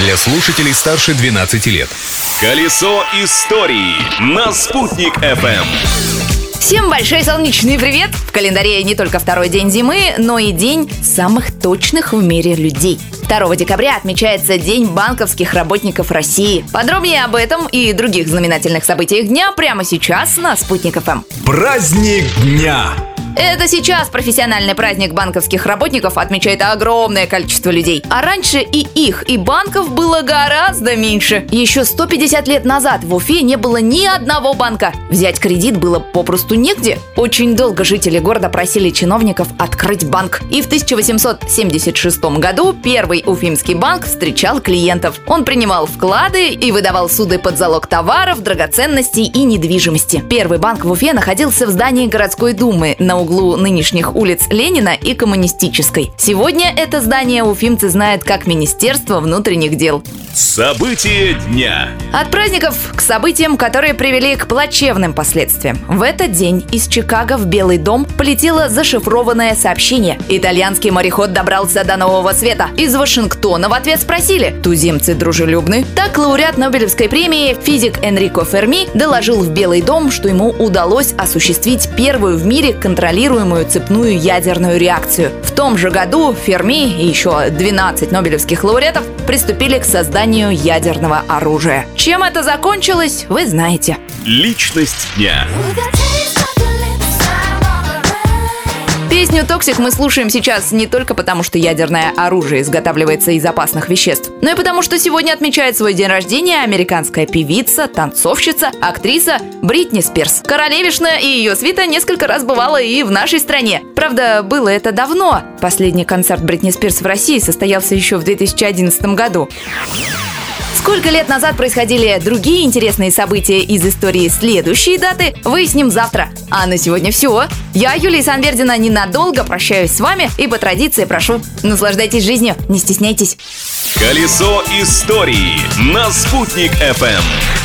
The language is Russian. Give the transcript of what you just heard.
для слушателей старше 12 лет. Колесо истории на «Спутник FM. Всем большой солнечный привет! В календаре не только второй день зимы, но и день самых точных в мире людей. 2 декабря отмечается День банковских работников России. Подробнее об этом и других знаменательных событиях дня прямо сейчас на Спутник ФМ. Праздник дня! Это сейчас профессиональный праздник банковских работников отмечает огромное количество людей. А раньше и их, и банков было гораздо меньше. Еще 150 лет назад в Уфе не было ни одного банка. Взять кредит было попросту негде. Очень долго жители города просили чиновников открыть банк. И в 1876 году первый Уфимский банк встречал клиентов. Он принимал вклады и выдавал суды под залог товаров, драгоценностей и недвижимости. Первый банк в Уфе находился в здании городской думы на углу нынешних улиц Ленина и Коммунистической. Сегодня это здание уфимцы знают как Министерство внутренних дел. События дня. От праздников к событиям, которые привели к плачевным последствиям. В этот день из Чикаго в Белый дом полетело зашифрованное сообщение. Итальянский мореход добрался до Нового Света. Из Вашингтона в ответ спросили, туземцы дружелюбны? Так лауреат Нобелевской премии физик Энрико Ферми доложил в Белый дом, что ему удалось осуществить первую в мире контролируемую цепную ядерную реакцию. В том же году Ферми и еще 12 нобелевских лауреатов приступили к созданию ядерного оружия. Чем это закончилось, вы знаете. Личность дня. Песню «Toxic» мы слушаем сейчас не только потому, что ядерное оружие изготавливается из опасных веществ, но и потому, что сегодня отмечает свой день рождения американская певица, танцовщица, актриса Бритни Спирс. Королевишна и ее свита несколько раз бывала и в нашей стране. Правда, было это давно. Последний концерт Бритни Спирс в России состоялся еще в 2011 году. Сколько лет назад происходили другие интересные события из истории следующие даты, выясним завтра. А на сегодня все. Я, Юлия Санбердина, ненадолго прощаюсь с вами и по традиции прошу, наслаждайтесь жизнью, не стесняйтесь. Колесо истории на «Спутник FM.